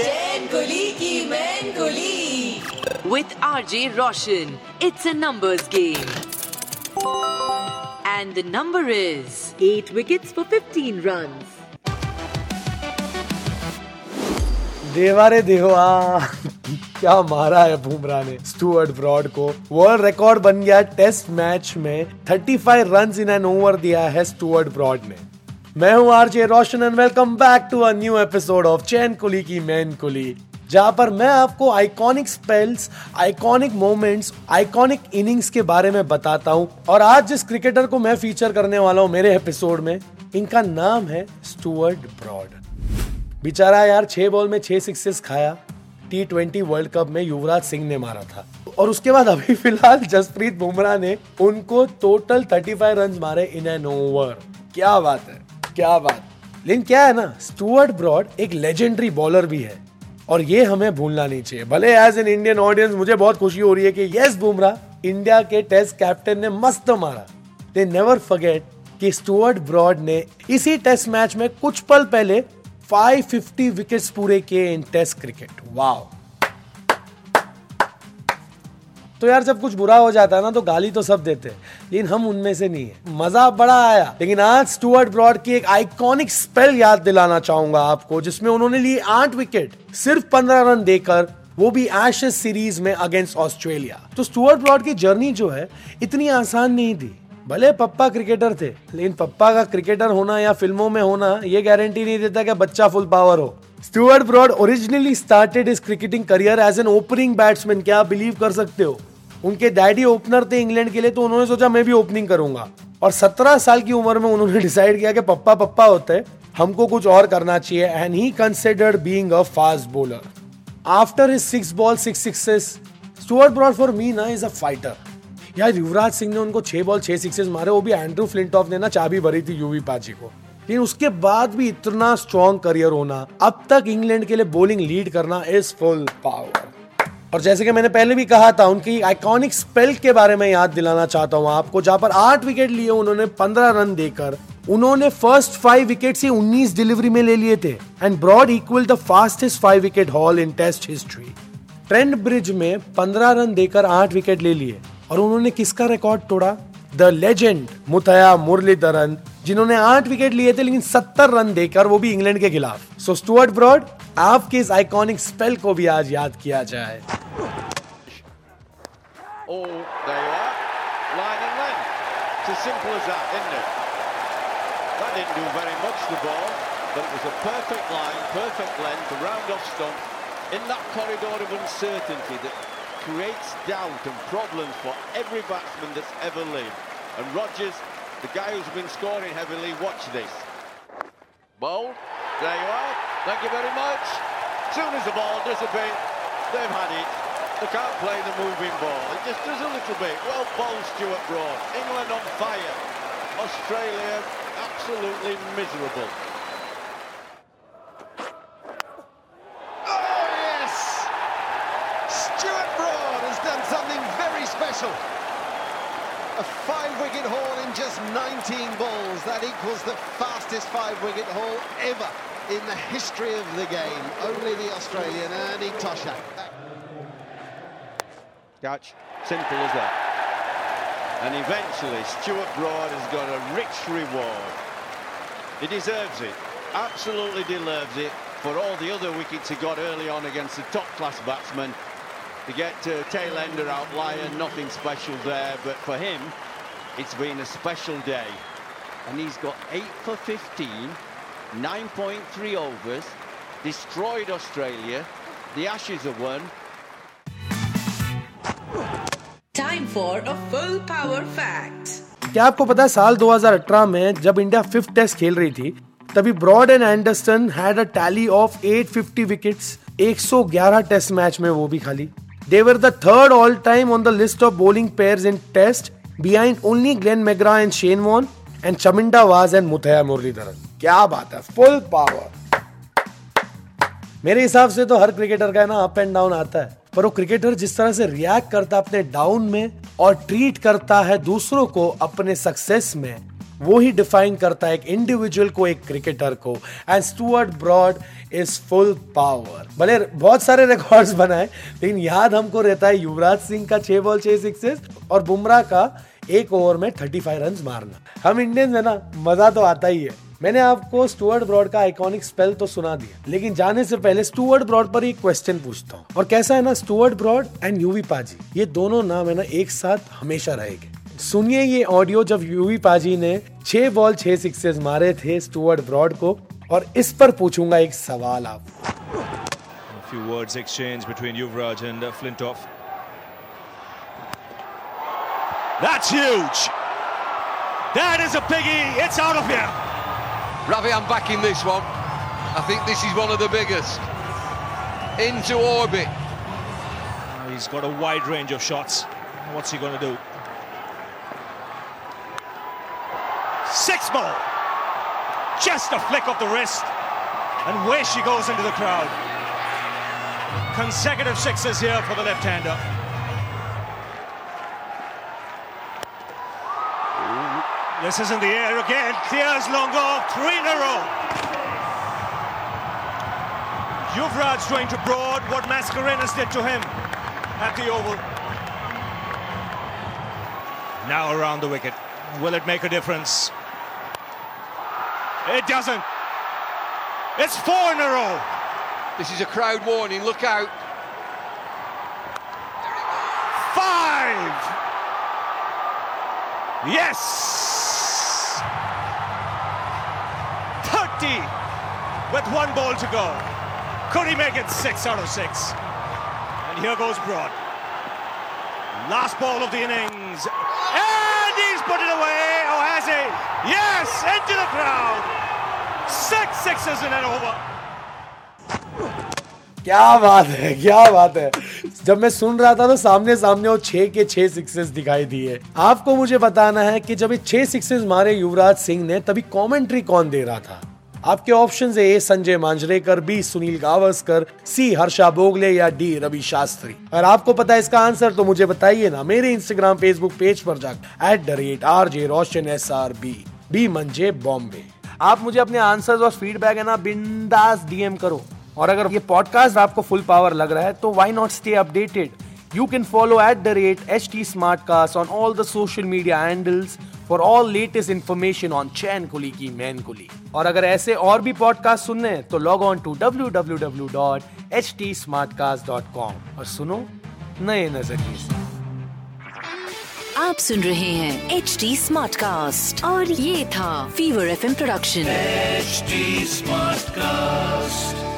Chain Kulii Ki Main Kulii with R J Roshan it's a numbers game and the number is eight wickets for fifteen run देवा रे देवा क्या मारा है बुमराह ने? Stuart Broad को वर्ल्ड रिकॉर्ड बन गया टेस्ट मैच में 35 रन्स इन एन ओवर दिया है स्टुअर्ट ब्रॉड ने। मैं हूँ RJ Roshan and welcome back to a new episode of Chain Kulii Ki Main Kulii जहाँ पर मैं आपको iconic spells iconic moments iconic innings के बारे में बताता हूँ। और आज जिस क्रिकेटर को मैं फीचर करने वाला हूँ मेरे एपिसोड में, इनका नाम है स्टुअर्ट ब्रॉड बेचारा यार छह बॉल में छह सिक्सेस खाया। टी ट्वेंटी वर्ल्ड कप में युवराज सिंह ने मारा था। और उसके बाद अभी फ़िलहाल जसप्रीत बुमराह ने उनको टोटल 35 रन मारे इन एन ओवर क्या बात है। क्या बात। लेकिन क्या है ना स्टुअर्ट ब्रॉड एक लेजेंडरी बॉलर भी है। और ये हमें भूलना नहीं चाहिए। भले एज एन इंडियन ऑडियंस मुझे बहुत खुशी हो रही है कि यस बुमराह इंडिया के टेस्ट कैप्टन ने मस्त मारा। दे नेवर फॉरगेट कि स्टुअर्ट ब्रॉड ने इसी टेस्ट मैच में कुछ पल पहले 550 विकेट्स पूरे किए इन टेस्ट क्रिकेट वाओ तो यार जब कुछ बुरा हो जाता है ना तो गाली तो सब देते हैं। लेकिन हम उनमें से नहीं है। मज़ा बड़ा आया। लेकिन आज स्टुअर्ट ब्रॉड की एक आइकॉनिक स्पेल याद दिलाना चाहूँगा आपको, जिसमें उन्होंने लिए आठ विकेट सिर्फ़ पंद्रह रन देकर, वो भी एशेस सीरीज़ में अगेंस्ट ऑस्ट्रेलिया तो स्टुअर्ट ब्रॉड की जर्नी जो है, इतनी आसान नहीं थी। भले पप्पा क्रिकेटर थे, लेकिन पप्पा का क्रिकेटर होना या फ़िल्मों में होना, ये गारंटी नहीं देता कि बच्चा फुल पावर हो। Stuart Broad originally started is cricketing career as an opening batsman क्या बिलीव कर सकते हो? उनके डैडी ओपनर थे इंग्लैंड के लिए तो उन्होंने सोचा मैं भी ओपनिंग करूँगा। और 17 साल की उम्र में उन्होंने डिसाइड किया कि पप्पा पप्पा होते, हमको कुछ और करना चाहिए। And he considered being a fast bowler after his six ball six sixes Stuart Broad for me ना इज़ अ फाइटर यार युवराज सिंह ने उनको छह बॉल छह सिक्सेस मारे, वो भी एंड्रू फ्लिंटॉफ ने ना चाबी भरी थी यूवी पाजी को। लेकिन उसके बाद भी इतना स्ट्रॉन्ग करियर होना, अब तक इंग्लैंड के लिए बॉलिंग लीड करना इज़ फुल पावर और जैसे कि मैंने पहले भी कहा था, उनकी आइकॉनिक स्पेल के बारे में याद दिलाना चाहता हूँ आपको, जहाँ पर आठ विकेट लिए उन्होंने, पंद्रह रन देकर उन्होंने फ़र्स्ट फाइव विकेट से उन्नीस डिलीवरी में ले लिए थे। And Broad equal the fastest five wicket haul in test history Trent Bridge में पंद्रह रन देकर आठ विकेट ले लिए। और उन्होंने किसका रिकॉर्ड तोड़ा? द लेजेंड मुतया मुरलीधरन, जिन्होंने आठ विकेट लिए थे, लेकिन सत्तर रन देकर वो भी इंग्लैंड के खिलाफ। सो स्टुअर्ट ब्रॉड आपके इस आइकॉनिक स्पेल को भी आज याद किया जाए। Oh, there you are. Line and length. It's as simple as that, isn't it? That didn't do very much, the ball, but it was a perfect line, perfect length, around off stump, in that corridor of uncertainty that creates doubt and problems for every batsman that's ever lived. And Rogers, the guy who's been scoring heavily, watch this. Bowl, there you are. Thank you very much. Soon as the ball dissipates, they've had it. They can't play the moving ball. It just does a little bit. Well bowled, Stuart Broad. England on fire. Australia absolutely miserable. Oh, yes! Stuart Broad has done something very special. A five-wicket haul in just 19 balls. That equals the fastest five-wicket haul ever in the history of the game. Only the Australian Ernie Toshak. Catch. Simple as that. And eventually, Stuart Broad has got a rich reward. He deserves it. Absolutely deserves it for all the other wickets he got early on against the top-class batsmen. To get uh, tail ender outlier, nothing special there. But for him, it's been a special day. And he's got 8 for 15, 9.3 overs, destroyed Australia. The Ashes have won. Time for a full power fact. क्या आपको पता है साल 2018 में जब India fifth test खेल रही थी, तभी Broad and Anderson had a tally of 850 wickets 111 test match में वो भी खाली। They were the third all time on the list of bowling pairs in test behind only Glenn McGrath and Shane Warne and Chaminda Vaas and Muttiah Muralitharan क्या बात है full power मेरे हिसाब से तो हर क्रिकेटर का ना अप एंड डाउन आता है। पर वो क्रिकेटर जिस तरह से रिएक्ट करता है अपने डाउन में और ट्रीट करता है दूसरों को अपने सक्सेस में, वो ही डिफाइन करता है एक इंडिविजुअल को, एक क्रिकेटर को। And Stuart Broad is full power भले बहुत सारे रिकॉर्ड्स बनाए, लेकिन याद हमको रहता है युवराज सिंह का छह बॉल छह सिक्सेस और बुमराह का एक ओवर में थर्टी फाइव रन मारना। हम इंडियंस है ना, मज़ा तो आता ही है। मैंने आपको स्टुअर्ट ब्रॉड का आइकॉनिक स्पेल तो सुना दिया लेकिन जाने से पहले स्टुअर्ट ब्रॉड पर एक क्वेश्चन पूछता हूँ और कैसा है ना स्टुअर्ट ब्रॉड एंड यूवी पाजी ये दोनों नाम है ना एक साथ हमेशा रहेंगे सुनिए ये ऑडियो जब यूवी पाजी ने छह बॉल छह सिक्सेस मारे थे स्टुअर्ट ब्रॉड को और इस पर पूछूँगा एक सवाल आप few words exchanged between Yuvraj and uh, Flintoff. That's huge. That is a biggie. It's out of here. Ravi, I'm backing this one. I think this is one of the biggest. Into orbit. Oh, he's got a wide range of shots. What's he going to do? Six more. Just a flick of the wrist. And away she goes into the crowd. Consecutive sixes here for the left-hander. This is in the air again. Clears long off. Three in a row. Yuvraj doing to Broad what Mascarenas did to him at the Oval. Now around the wicket. Will it make a difference? It doesn't. It's four in a row. This is a crowd warning. Look out. Five. Yes. 30 with one ball to go. Could he make it six out of six? And here goes Broad. Last ball of the innings. And he's put it away. Oh, has he? Yes, into the crowd. Six sixes in an over. क्या बात है क्या बात है जब मैं सुन रहा था तो सामने सामने वो छह के छह सिक्सेस दिखाई दिए आपको मुझे बताना है कि जब ये छह सिक्सेस मारे युवराज सिंह ने तभी कमेंट्री कौन दे रहा था आपके ऑप्शन है A, Sanjay Manjrekar, B, Sunil Gavaskar, C, Harsha Bhogle या डी, रवि शास्त्री। अगर आपको पता है इसका आंसर तो मुझे बताइए ना मेरे इंस्टाग्राम फेसबुक पेज पर जाकर। At the rate R J Roshan S R B B मंजे बॉम्बे आप मुझे अपने आंसर और फीडबैक है ना बिंदास डीएम करो। और अगर ये पॉडकास्ट आपको फुल पावर लग रहा है तो why not stay updated you can follow at the rate H T smart cast on all the social media handles for all latest information on Chain Kulii Ki Main Kulii और अगर ऐसे और भी podcast सुनने हैं तो log on to W W W dot H T smart cast dot com और सुनो नए नज़रिए से आप सुन रहे हैं एच डी स्मार्ट कास्ट और ये था fever F production HD Smartcast.